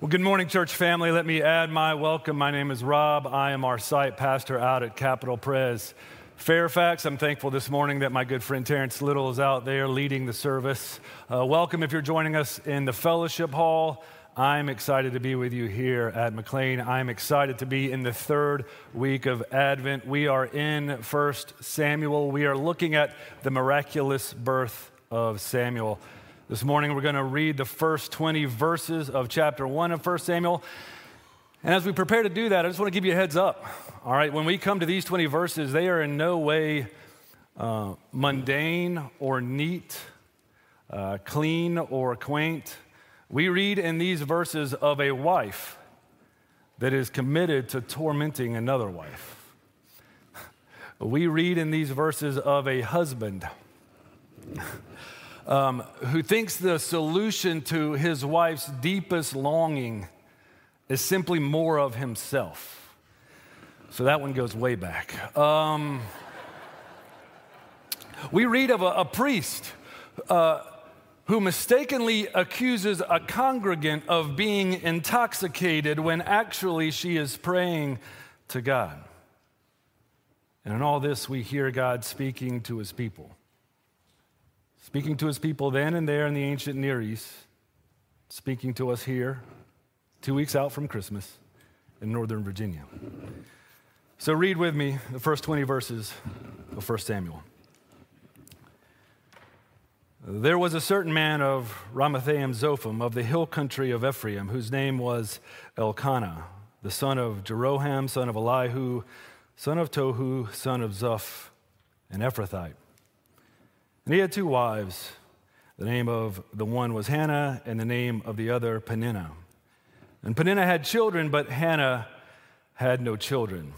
Well, good morning, church family. Let me add my welcome. My name is Rob. I am our site pastor out at Capital Pres Fairfax. I'm thankful this morning that my good friend Terrence Little is out there leading the service. Uh, welcome if you're joining us in the fellowship hall. I'm excited to be with you here at McLean. I'm excited to be in the third week of Advent. We are in First Samuel. We are looking at the miraculous birth of Samuel. This morning, we're going to read the first 20 verses of chapter 1 of 1 Samuel. And as we prepare to do that, I just want to give you a heads up. All right, when we come to these 20 verses, they are in no way uh, mundane or neat, uh, clean or quaint. We read in these verses of a wife that is committed to tormenting another wife. We read in these verses of a husband um, who thinks the solution to his wife's deepest longing is simply more of himself. So that one goes way back. Um, we read of a, a priest uh, who mistakenly accuses a congregant of being intoxicated when actually she is praying to God. And in all this, we hear God speaking to his people speaking to his people then and there in the ancient Near East, speaking to us here, two weeks out from Christmas in Northern Virginia. So read with me the first 20 verses of 1 Samuel. There was a certain man of Ramathaim Zophim of the hill country of Ephraim, whose name was Elkanah, the son of Jeroham, son of Elihu, son of Tohu, son of Zoph, an Ephrathite. And he had two wives. The name of the one was Hannah, and the name of the other, Peninnah. And Peninnah had children, but Hannah had no children.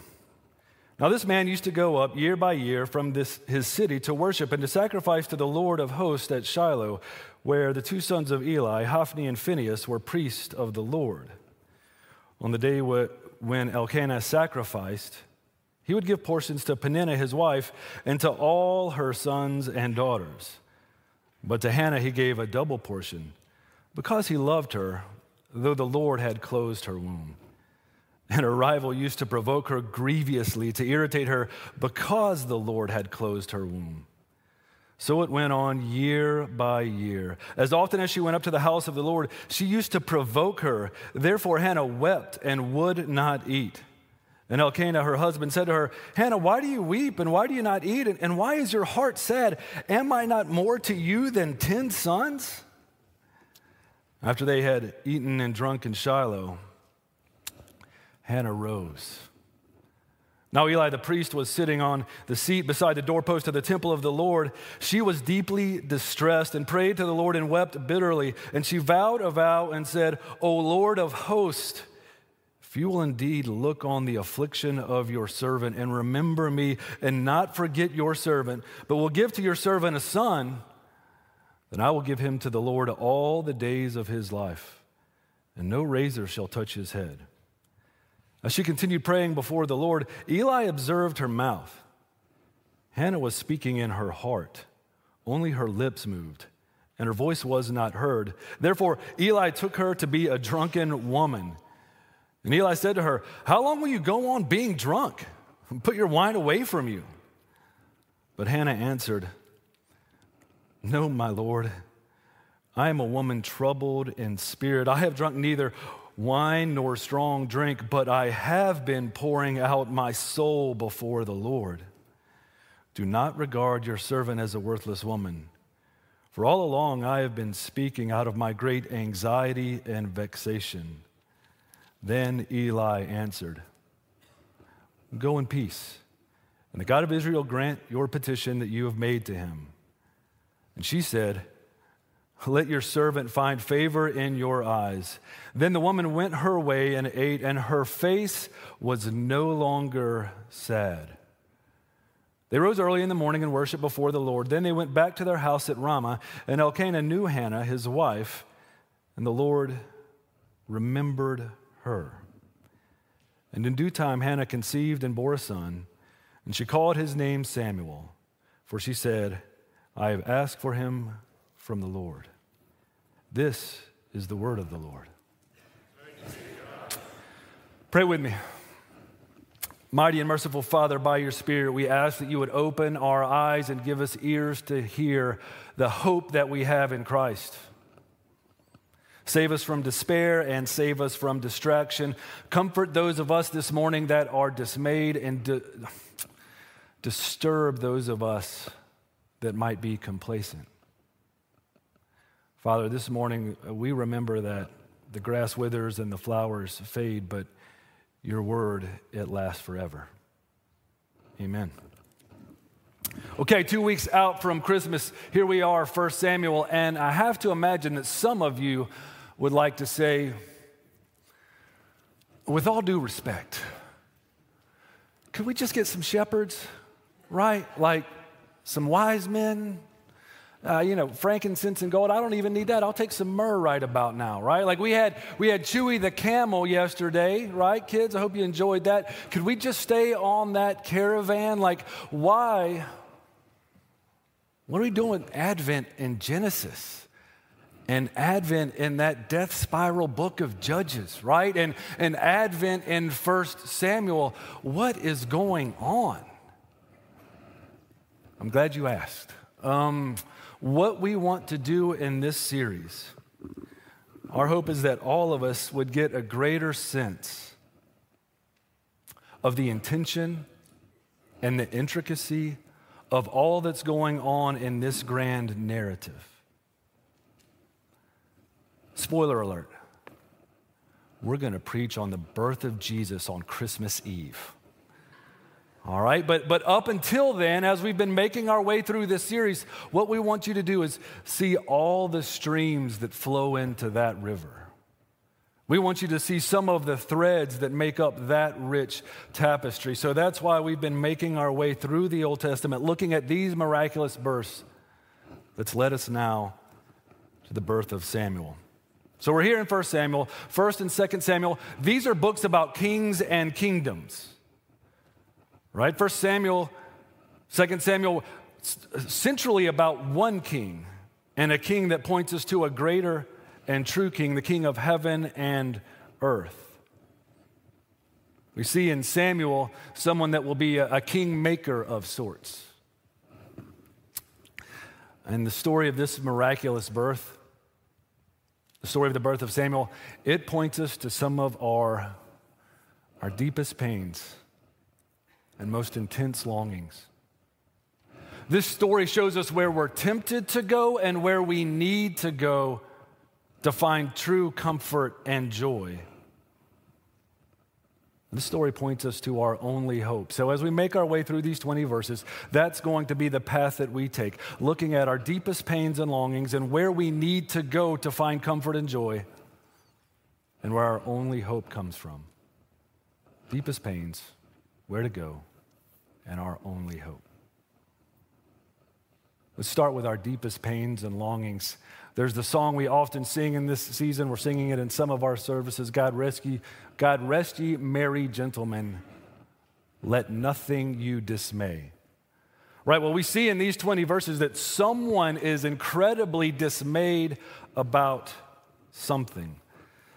Now, this man used to go up year by year from this, his city to worship and to sacrifice to the Lord of hosts at Shiloh, where the two sons of Eli, Hophni and Phinehas, were priests of the Lord. On the day when Elkanah sacrificed, he would give portions to Peninnah, his wife, and to all her sons and daughters. But to Hannah he gave a double portion because he loved her, though the Lord had closed her womb. And her rival used to provoke her grievously to irritate her because the Lord had closed her womb. So it went on year by year. As often as she went up to the house of the Lord, she used to provoke her. Therefore, Hannah wept and would not eat. And Elkanah, her husband, said to her, Hannah, why do you weep and why do you not eat? And why is your heart sad? Am I not more to you than ten sons? After they had eaten and drunk in Shiloh, Hannah rose. Now, Eli the priest was sitting on the seat beside the doorpost of the temple of the Lord. She was deeply distressed and prayed to the Lord and wept bitterly. And she vowed a vow and said, O Lord of hosts, if you will indeed look on the affliction of your servant and remember me and not forget your servant, but will give to your servant a son, then I will give him to the Lord all the days of his life, and no razor shall touch his head. As she continued praying before the Lord, Eli observed her mouth. Hannah was speaking in her heart, only her lips moved, and her voice was not heard. Therefore, Eli took her to be a drunken woman. And Eli said to her, How long will you go on being drunk? Put your wine away from you. But Hannah answered, No, my Lord. I am a woman troubled in spirit. I have drunk neither wine nor strong drink, but I have been pouring out my soul before the Lord. Do not regard your servant as a worthless woman. For all along I have been speaking out of my great anxiety and vexation. Then Eli answered, Go in peace, and the God of Israel grant your petition that you have made to him. And she said, Let your servant find favor in your eyes. Then the woman went her way and ate, and her face was no longer sad. They rose early in the morning and worshiped before the Lord. Then they went back to their house at Ramah, and Elkanah knew Hannah, his wife, and the Lord remembered her. And in due time, Hannah conceived and bore a son, and she called his name Samuel, for she said, I have asked for him from the Lord. This is the word of the Lord. Pray with me. Mighty and merciful Father, by your Spirit, we ask that you would open our eyes and give us ears to hear the hope that we have in Christ. Save us from despair and save us from distraction. Comfort those of us this morning that are dismayed and di- disturb those of us that might be complacent. Father, this morning uh, we remember that the grass withers and the flowers fade, but your word, it lasts forever. Amen. Okay, two weeks out from Christmas, here we are, 1 Samuel, and I have to imagine that some of you would like to say, with all due respect, could we just get some shepherds, right? Like some wise men, uh, you know, frankincense and gold. I don't even need that. I'll take some myrrh right about now, right? Like we had we had Chewy the camel yesterday, right, kids? I hope you enjoyed that. Could we just stay on that caravan? Like, why? What are we doing with Advent in Genesis? and Advent in that death spiral book of Judges, right? And, and Advent in First Samuel. What is going on? I'm glad you asked. Um, what we want to do in this series, our hope is that all of us would get a greater sense of the intention and the intricacy of all that's going on in this grand narrative. Spoiler alert we're going to preach on the birth of Jesus on Christmas Eve. All right, but, but up until then, as we've been making our way through this series, what we want you to do is see all the streams that flow into that river. We want you to see some of the threads that make up that rich tapestry. So that's why we've been making our way through the Old Testament, looking at these miraculous births that's led us now to the birth of Samuel. So we're here in 1 Samuel, 1st and 2nd Samuel. These are books about kings and kingdoms. Right? First Samuel, Second Samuel, centrally about one king, and a king that points us to a greater and true king, the king of heaven and earth. We see in Samuel someone that will be a, a king maker of sorts. And the story of this miraculous birth, the story of the birth of Samuel, it points us to some of our, our deepest pains and most intense longings. This story shows us where we're tempted to go and where we need to go to find true comfort and joy. This story points us to our only hope. So, as we make our way through these 20 verses, that's going to be the path that we take, looking at our deepest pains and longings and where we need to go to find comfort and joy, and where our only hope comes from. Deepest pains, where to go, and our only hope. Let's start with our deepest pains and longings. There's the song we often sing in this season. We're singing it in some of our services. God rescue, God rest ye merry gentlemen. Let nothing you dismay. Right, well, we see in these 20 verses that someone is incredibly dismayed about something.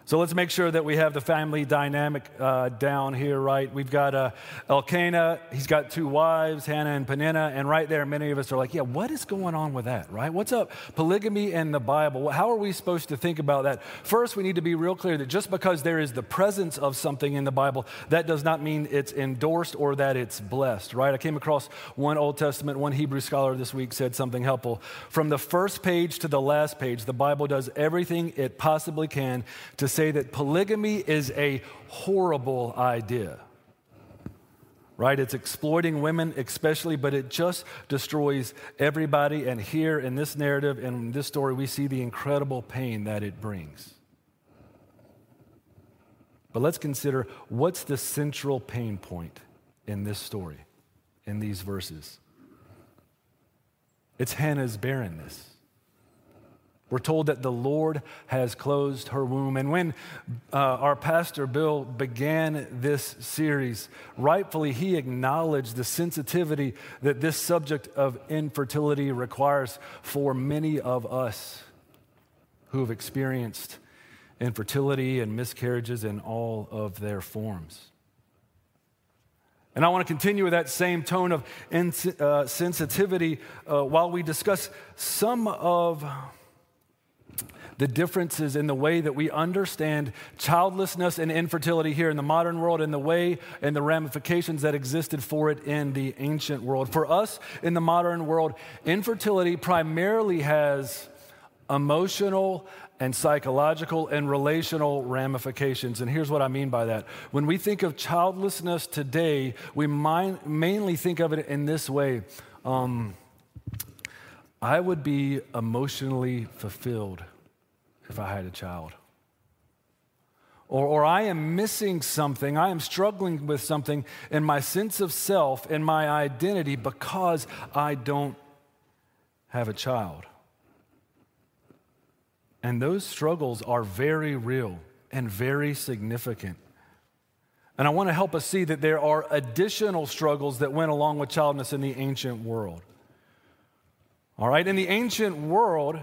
So let's make sure that we have the family dynamic uh, down here, right? We've got uh, Elkanah, he's got two wives, Hannah and Peninnah, and right there, many of us are like, yeah, what is going on with that, right? What's up? Polygamy in the Bible. How are we supposed to think about that? First, we need to be real clear that just because there is the presence of something in the Bible, that does not mean it's endorsed or that it's blessed, right? I came across one Old Testament, one Hebrew scholar this week said something helpful. From the first page to the last page, the Bible does everything it possibly can to say that polygamy is a horrible idea. Right? It's exploiting women, especially, but it just destroys everybody. And here in this narrative and in this story, we see the incredible pain that it brings. But let's consider what's the central pain point in this story, in these verses. It's Hannah's barrenness. We're told that the Lord has closed her womb. And when uh, our pastor Bill began this series, rightfully he acknowledged the sensitivity that this subject of infertility requires for many of us who have experienced infertility and miscarriages in all of their forms. And I want to continue with that same tone of ins- uh, sensitivity uh, while we discuss some of the differences in the way that we understand childlessness and infertility here in the modern world and the way and the ramifications that existed for it in the ancient world. For us in the modern world, infertility primarily has emotional and psychological and relational ramifications. And here's what I mean by that. When we think of childlessness today, we mainly think of it in this way um, I would be emotionally fulfilled if I had a child. Or, or I am missing something, I am struggling with something in my sense of self and my identity because I don't have a child. And those struggles are very real and very significant. And I want to help us see that there are additional struggles that went along with childlessness in the ancient world. All right, in the ancient world,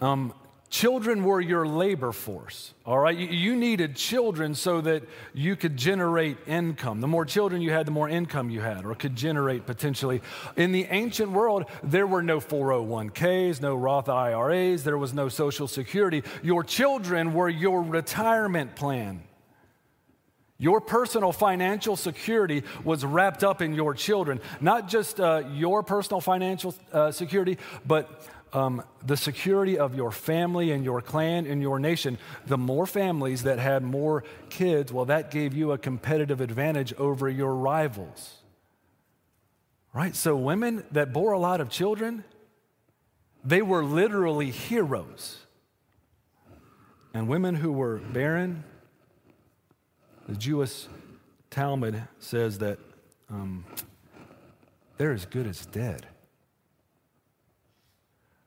um, Children were your labor force, all right? You needed children so that you could generate income. The more children you had, the more income you had, or could generate potentially. In the ancient world, there were no 401ks, no Roth IRAs, there was no Social Security. Your children were your retirement plan. Your personal financial security was wrapped up in your children. Not just uh, your personal financial uh, security, but um, the security of your family and your clan and your nation. The more families that had more kids, well, that gave you a competitive advantage over your rivals. Right? So, women that bore a lot of children, they were literally heroes. And women who were barren, the Jewish Talmud says that um, they're as good as dead.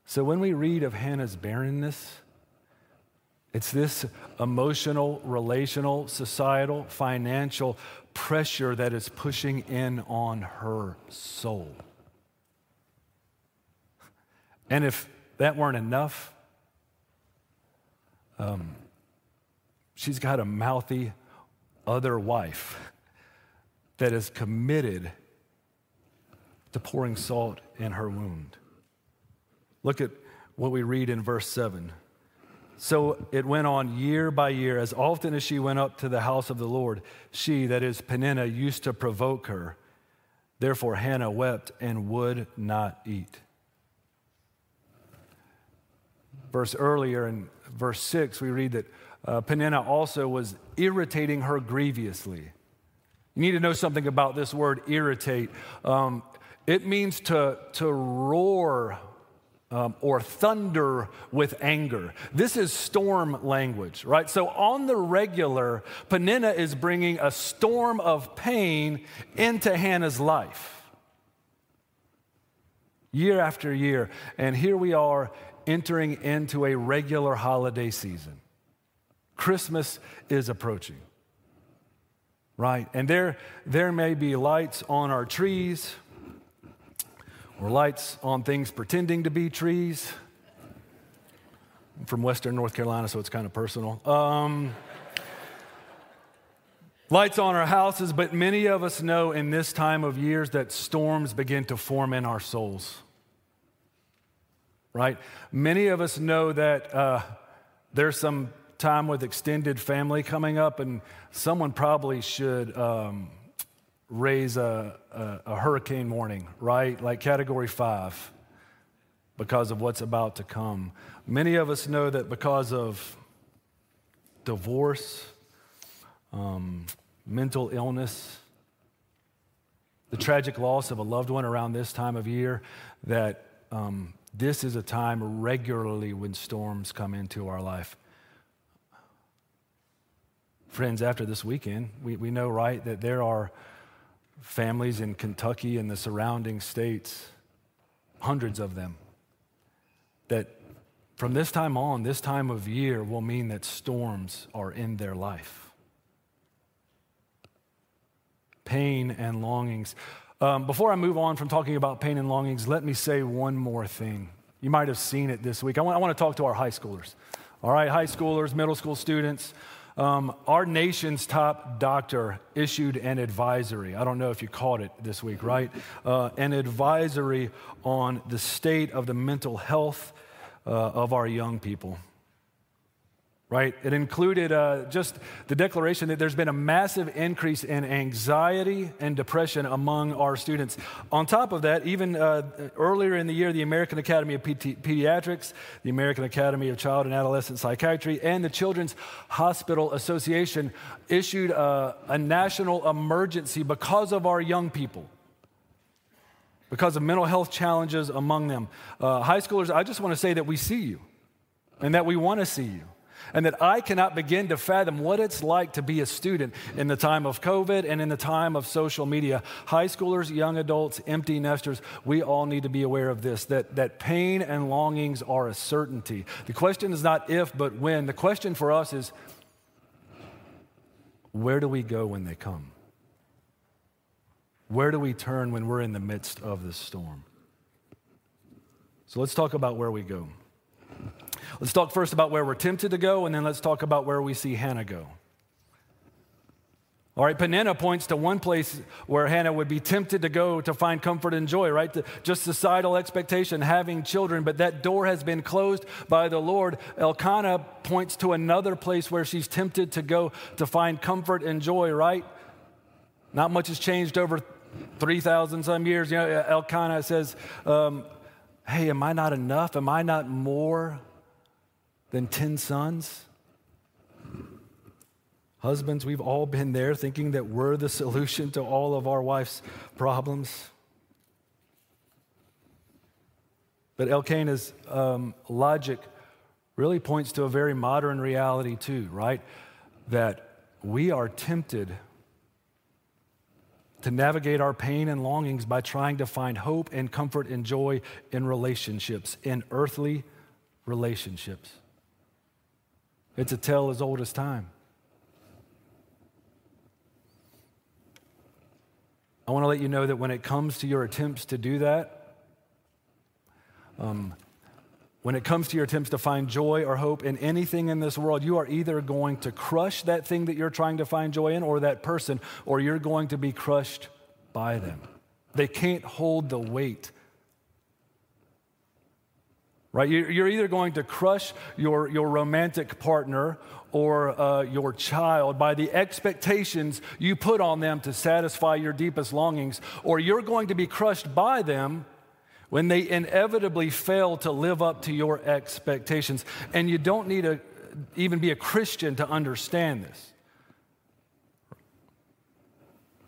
So when we read of Hannah's barrenness, it's this emotional, relational, societal, financial pressure that is pushing in on her soul. And if that weren't enough, um, she's got a mouthy other wife that is committed to pouring salt in her wound. Look at what we read in verse 7. So it went on year by year. As often as she went up to the house of the Lord, she, that is Peninnah, used to provoke her. Therefore Hannah wept and would not eat. Verse earlier in verse 6, we read that uh, Peninnah also was irritating her grievously. You need to know something about this word irritate. Um, it means to, to roar um, or thunder with anger. This is storm language, right? So, on the regular, Peninnah is bringing a storm of pain into Hannah's life. Year after year. And here we are entering into a regular holiday season. Christmas is approaching, right? And there, there may be lights on our trees or lights on things pretending to be trees. I'm from Western North Carolina, so it's kind of personal. Um, lights on our houses, but many of us know in this time of years that storms begin to form in our souls. Right? Many of us know that uh, there's some time with extended family coming up, and someone probably should um, raise a, a, a hurricane warning, right? Like category five, because of what's about to come. Many of us know that because of divorce, um, mental illness, the tragic loss of a loved one around this time of year, that um, this is a time regularly when storms come into our life. Friends, after this weekend, we, we know, right, that there are families in Kentucky and the surrounding states, hundreds of them, that from this time on, this time of year will mean that storms are in their life. Pain and longings. Um, before I move on from talking about pain and longings, let me say one more thing. You might have seen it this week. I want, I want to talk to our high schoolers. All right, high schoolers, middle school students. Um, our nation's top doctor issued an advisory. I don't know if you caught it this week, right? Uh, an advisory on the state of the mental health uh, of our young people right? It included uh, just the declaration that there's been a massive increase in anxiety and depression among our students. On top of that, even uh, earlier in the year, the American Academy of Pediatrics, the American Academy of Child and Adolescent Psychiatry, and the Children's Hospital Association issued a, a national emergency because of our young people because of mental health challenges among them. Uh, high schoolers, I just want to say that we see you and that we want to see you and that I cannot begin to fathom what it's like to be a student in the time of COVID and in the time of social media. High schoolers, young adults, empty nesters, we all need to be aware of this that, that pain and longings are a certainty. The question is not if, but when. The question for us is where do we go when they come? Where do we turn when we're in the midst of the storm? So let's talk about where we go. Let's talk first about where we're tempted to go, and then let's talk about where we see Hannah go. All right, Peninnah points to one place where Hannah would be tempted to go to find comfort and joy, right? Just societal expectation, having children, but that door has been closed by the Lord. Elkanah points to another place where she's tempted to go to find comfort and joy, right? Not much has changed over 3,000 some years. You know, Elkanah says, um, Hey, am I not enough? Am I not more than 10 sons? Husbands, we've all been there thinking that we're the solution to all of our wife's problems. But Elkanah's um, logic really points to a very modern reality, too, right? That we are tempted to navigate our pain and longings by trying to find hope and comfort and joy in relationships, in earthly relationships. It's a tale as old as time. I want to let you know that when it comes to your attempts to do that, um, when it comes to your attempts to find joy or hope in anything in this world, you are either going to crush that thing that you're trying to find joy in or that person, or you're going to be crushed by them. They can't hold the weight right? You're either going to crush your, your romantic partner or uh, your child by the expectations you put on them to satisfy your deepest longings, or you're going to be crushed by them when they inevitably fail to live up to your expectations. And you don't need to even be a Christian to understand this.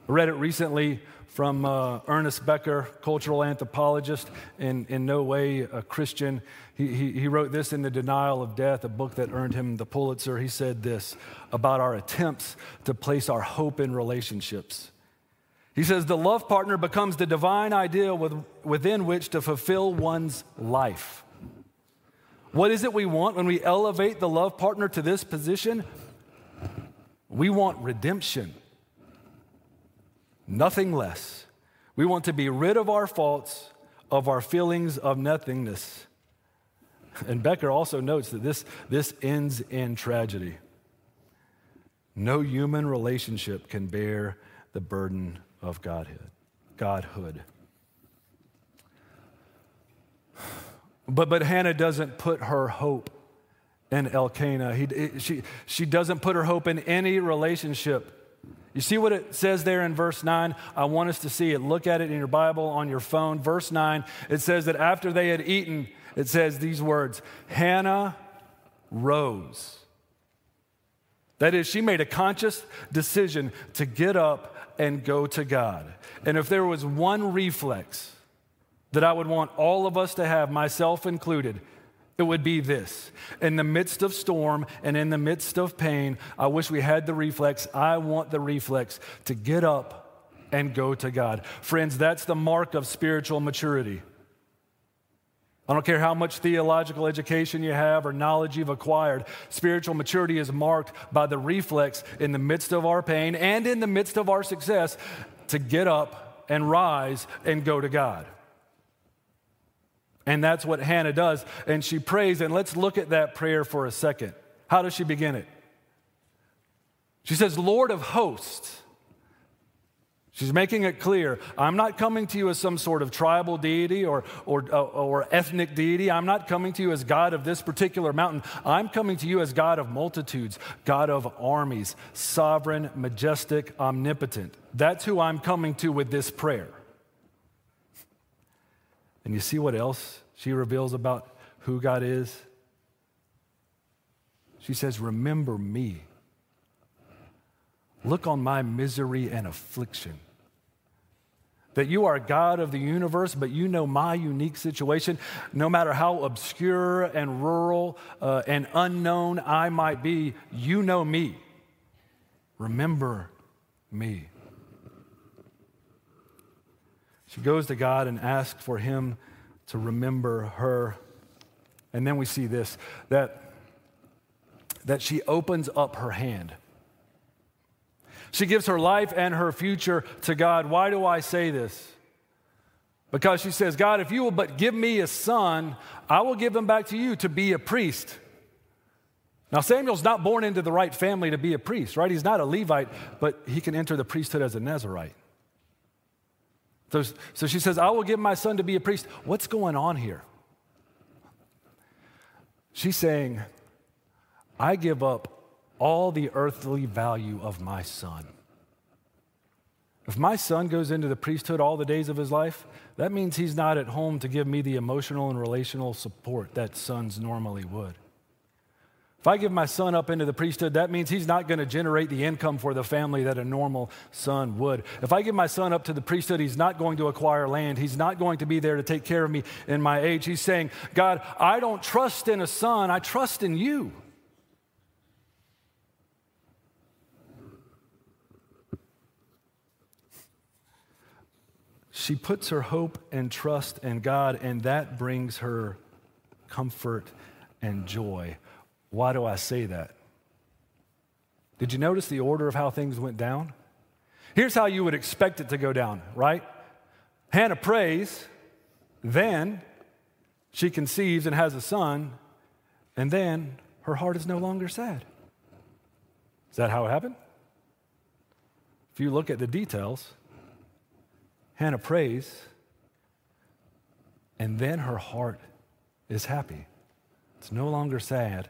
I read it recently from uh, Ernest Becker, cultural anthropologist, in, in no way a Christian. He, he, he wrote this in The Denial of Death, a book that earned him the Pulitzer. He said this about our attempts to place our hope in relationships. He says, The love partner becomes the divine ideal with, within which to fulfill one's life. What is it we want when we elevate the love partner to this position? We want redemption nothing less. We want to be rid of our faults, of our feelings of nothingness. And Becker also notes that this, this ends in tragedy. No human relationship can bear the burden of Godhood. Godhood. But, but Hannah doesn't put her hope in Elkanah. He, she, she doesn't put her hope in any relationship you see what it says there in verse 9? I want us to see it. Look at it in your Bible, on your phone. Verse 9, it says that after they had eaten, it says these words Hannah rose. That is, she made a conscious decision to get up and go to God. And if there was one reflex that I would want all of us to have, myself included, it would be this. In the midst of storm and in the midst of pain, I wish we had the reflex. I want the reflex to get up and go to God. Friends, that's the mark of spiritual maturity. I don't care how much theological education you have or knowledge you've acquired. Spiritual maturity is marked by the reflex in the midst of our pain and in the midst of our success to get up and rise and go to God. And that's what Hannah does. And she prays. And let's look at that prayer for a second. How does she begin it? She says, Lord of hosts. She's making it clear I'm not coming to you as some sort of tribal deity or, or, uh, or ethnic deity. I'm not coming to you as God of this particular mountain. I'm coming to you as God of multitudes, God of armies, sovereign, majestic, omnipotent. That's who I'm coming to with this prayer. And you see what else she reveals about who God is? She says, Remember me. Look on my misery and affliction that you are God of the universe, but you know my unique situation. No matter how obscure and rural uh, and unknown I might be, you know me. Remember me. She goes to God and asks for him to remember her. And then we see this that, that she opens up her hand. She gives her life and her future to God. Why do I say this? Because she says, God, if you will but give me a son, I will give him back to you to be a priest. Now, Samuel's not born into the right family to be a priest, right? He's not a Levite, but he can enter the priesthood as a Nazarite. So, so she says, I will give my son to be a priest. What's going on here? She's saying, I give up all the earthly value of my son. If my son goes into the priesthood all the days of his life, that means he's not at home to give me the emotional and relational support that sons normally would. If I give my son up into the priesthood, that means he's not going to generate the income for the family that a normal son would. If I give my son up to the priesthood, he's not going to acquire land. He's not going to be there to take care of me in my age. He's saying, God, I don't trust in a son, I trust in you. She puts her hope and trust in God, and that brings her comfort and joy. Why do I say that? Did you notice the order of how things went down? Here's how you would expect it to go down, right? Hannah prays, then she conceives and has a son, and then her heart is no longer sad. Is that how it happened? If you look at the details, Hannah prays, and then her heart is happy. It's no longer sad.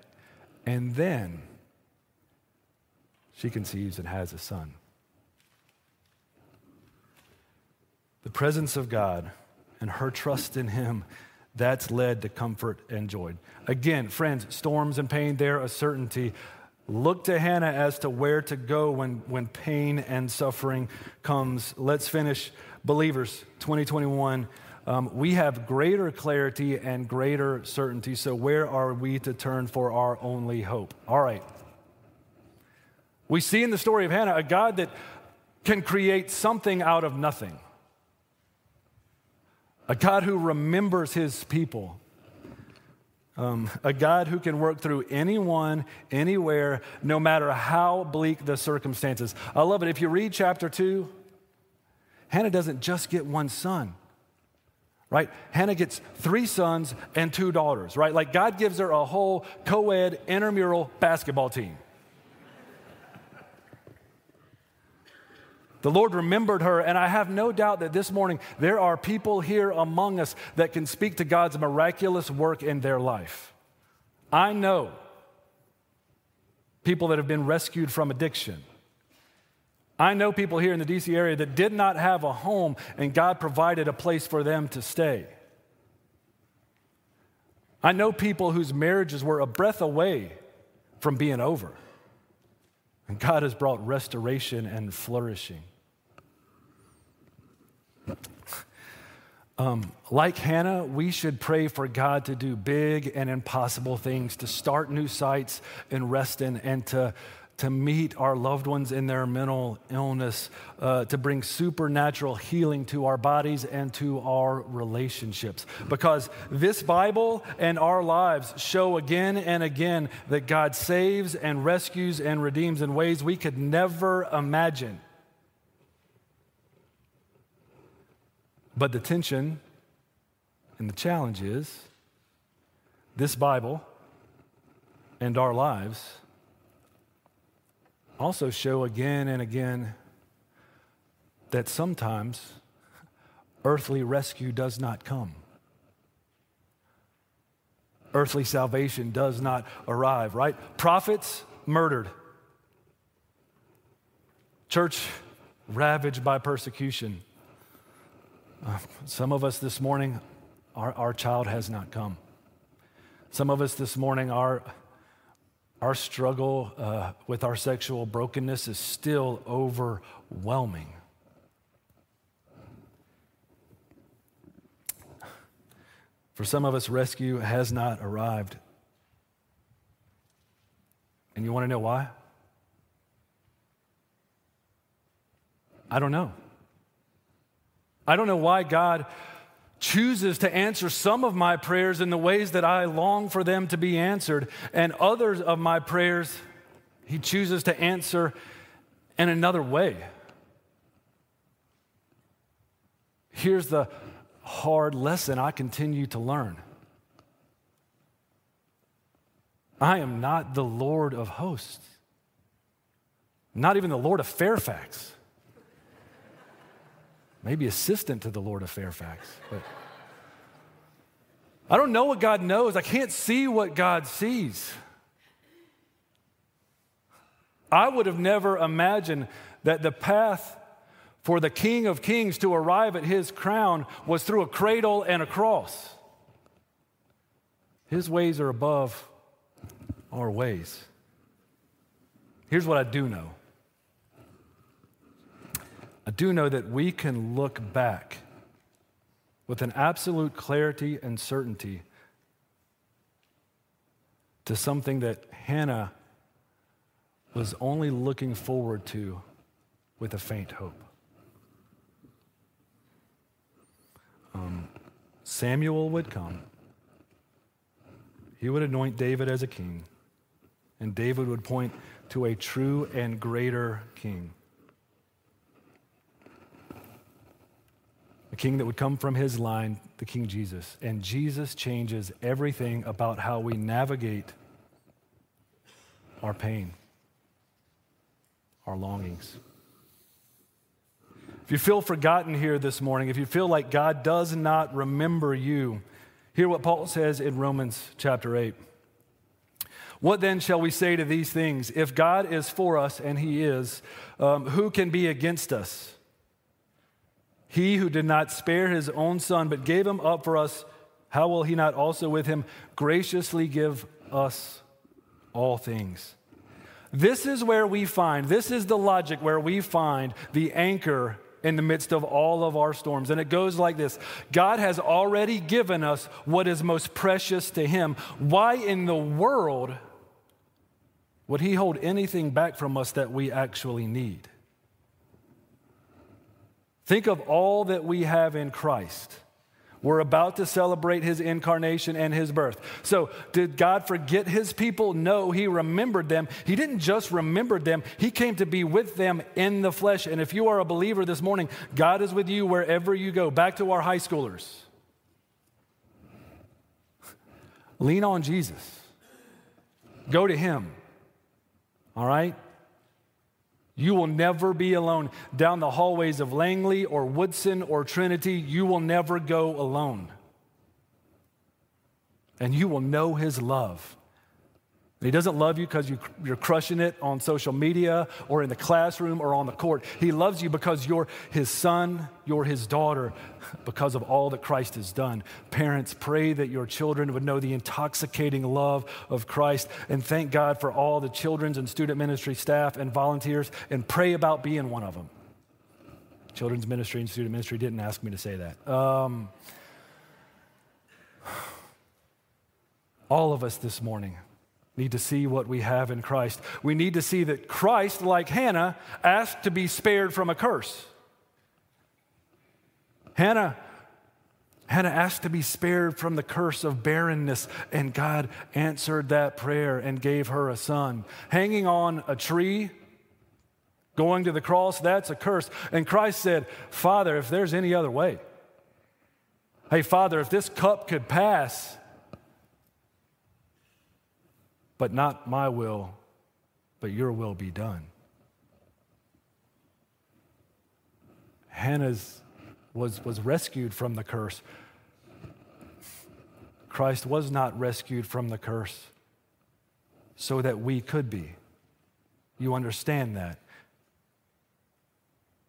And then she conceives and has a son. The presence of God and her trust in Him, that's led to comfort and joy. Again, friends, storms and pain, they're a certainty. Look to Hannah as to where to go when, when pain and suffering comes. Let's finish believers, 2021, um, we have greater clarity and greater certainty. So, where are we to turn for our only hope? All right. We see in the story of Hannah a God that can create something out of nothing, a God who remembers his people. Um, a God who can work through anyone, anywhere, no matter how bleak the circumstances. I love it. If you read chapter 2, Hannah doesn't just get one son, right? Hannah gets three sons and two daughters, right? Like God gives her a whole co ed intramural basketball team. The Lord remembered her, and I have no doubt that this morning there are people here among us that can speak to God's miraculous work in their life. I know people that have been rescued from addiction. I know people here in the DC area that did not have a home, and God provided a place for them to stay. I know people whose marriages were a breath away from being over, and God has brought restoration and flourishing. Um, like Hannah, we should pray for God to do big and impossible things, to start new sites in Reston, and to to meet our loved ones in their mental illness, uh, to bring supernatural healing to our bodies and to our relationships. Because this Bible and our lives show again and again that God saves and rescues and redeems in ways we could never imagine. But the tension And the challenge is this Bible and our lives also show again and again that sometimes earthly rescue does not come. Earthly salvation does not arrive, right? Prophets murdered, church ravaged by persecution. Uh, some of us this morning, our, our child has not come. Some of us this morning, our, our struggle uh, with our sexual brokenness is still overwhelming. For some of us, rescue has not arrived. And you want to know why? I don't know. I don't know why God chooses to answer some of my prayers in the ways that I long for them to be answered, and others of my prayers, He chooses to answer in another way. Here's the hard lesson I continue to learn I am not the Lord of hosts, not even the Lord of Fairfax. Maybe assistant to the Lord of Fairfax. But I don't know what God knows. I can't see what God sees. I would have never imagined that the path for the King of Kings to arrive at his crown was through a cradle and a cross. His ways are above our ways. Here's what I do know I do know that we can look back with an absolute clarity and certainty to something that Hannah was only looking forward to with a faint hope. um, Samuel would come. He would anoint David as a king, and David would point to a true and greater king. A king that would come from his line, the King Jesus. And Jesus changes everything about how we navigate our pain, our longings. If you feel forgotten here this morning, if you feel like God does not remember you, hear what Paul says in Romans chapter 8. What then shall we say to these things? If God is for us, and He is, um, who can be against us? He who did not spare His own Son, but gave Him up for us, how will He not also with Him graciously give us all things? This is where we find, this is the logic where we find the anchor in the midst of all of our storms. And it goes like this God has already given us what is most precious to Him. Why in the world would He hold anything back from us that we actually need? Think of all that we have in Christ. We're about to celebrate his incarnation and his birth. So, did God forget his people? No, he remembered them. He didn't just remember them, he came to be with them in the flesh. And if you are a believer this morning, God is with you wherever you go. Back to our high schoolers. Lean on Jesus, go to him. All right? You will never be alone. Down the hallways of Langley or Woodson or Trinity, you will never go alone. And you will know his love. He doesn't love you because you, are crushing it on social media or in the classroom or on the court. He loves you because you're his son, you're his daughter, because of all that Christ has done. Parents, pray that your children would know the intoxicating love of Christ and thank God for all the children's and student ministry staff and volunteers and pray about being one of them. Children's ministry and student ministry didn't ask me to say that. Um, all of us this morning need to see what we have in Christ. We need to see that Christ, like Hannah, asked to be spared from a curse. Hannah, Hannah asked to be spared from the curse of barrenness, and God answered that prayer and gave her a son. Hanging on a tree, going to the cross, that's a curse. And Christ said, Father, if there's any other way, Hey, Father, if this cup could pass, but not my will, but your will be done. Hannah's was, was rescued from the curse. Christ was not rescued from the curse so that we could be. You understand that.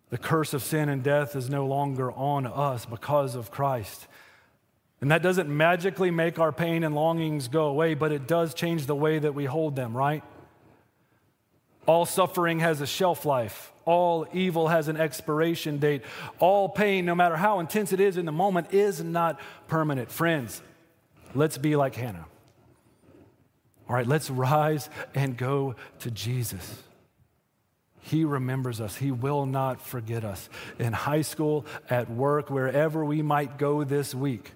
The curse of sin and death is no longer on us because of Christ. And that doesn't magically make our pain and longings go away, but it does change the way that we hold them, right? All suffering has a shelf life. All evil has an expiration date. All pain, no matter how intense it is in the moment, is not permanent. Friends, let's be like Hannah. All right, let's rise and go to Jesus. He remembers us. He will not forget us. In high school, at work, wherever we might go this week,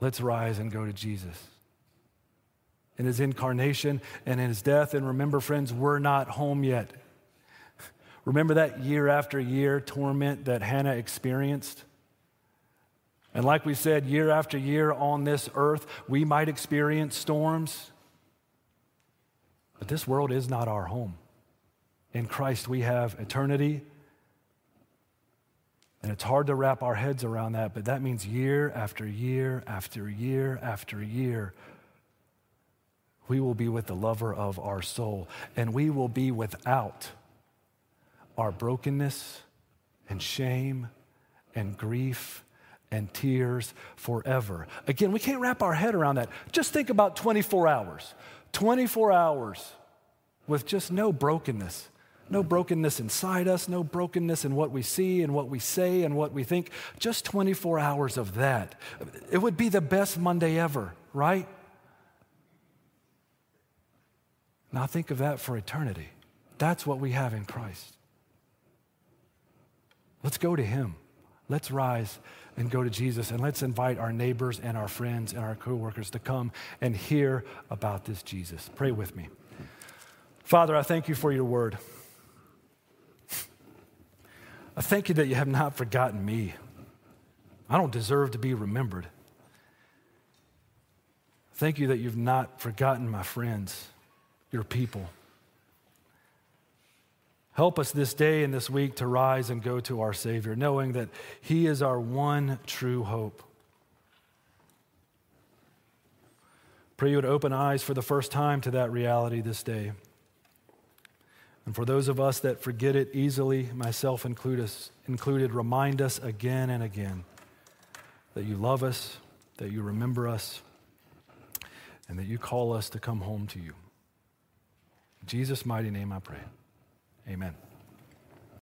let's rise and go to Jesus in his incarnation and in his death. And remember, friends, we're not home yet. Remember that year after year torment that Hannah experienced? And like we said, year after year on this earth, we might experience storms, but this world is not our home. In Christ, we have eternity. And it's hard to wrap our heads around that, but that means year after year after year after year, we will be with the lover of our soul, and we will be without our brokenness and shame and grief and tears forever. Again, we can't wrap our head around that. Just think about 24 hours. 24 hours with just no brokenness. No brokenness inside us, no brokenness in what we see and what we say and what we think. Just 24 hours of that. It would be the best Monday ever, right? Now think of that for eternity. That's what we have in Christ. Let's go to Him. Let's rise and go to Jesus and let's invite our neighbors and our friends and our coworkers to come and hear about this Jesus. Pray with me. Father, I thank you for your word. I thank you that you have not forgotten me. I don't deserve to be remembered. Thank you that you've not forgotten my friends your people. Help us this day and this week to rise and go to our Savior, knowing that He is our one true hope. Pray you would open eyes for the first time to that reality this day. And for those of us that forget it easily, myself included, remind us again and again that you love us, that you remember us, and that you call us to come home to you. Jesus' mighty name I pray. Amen.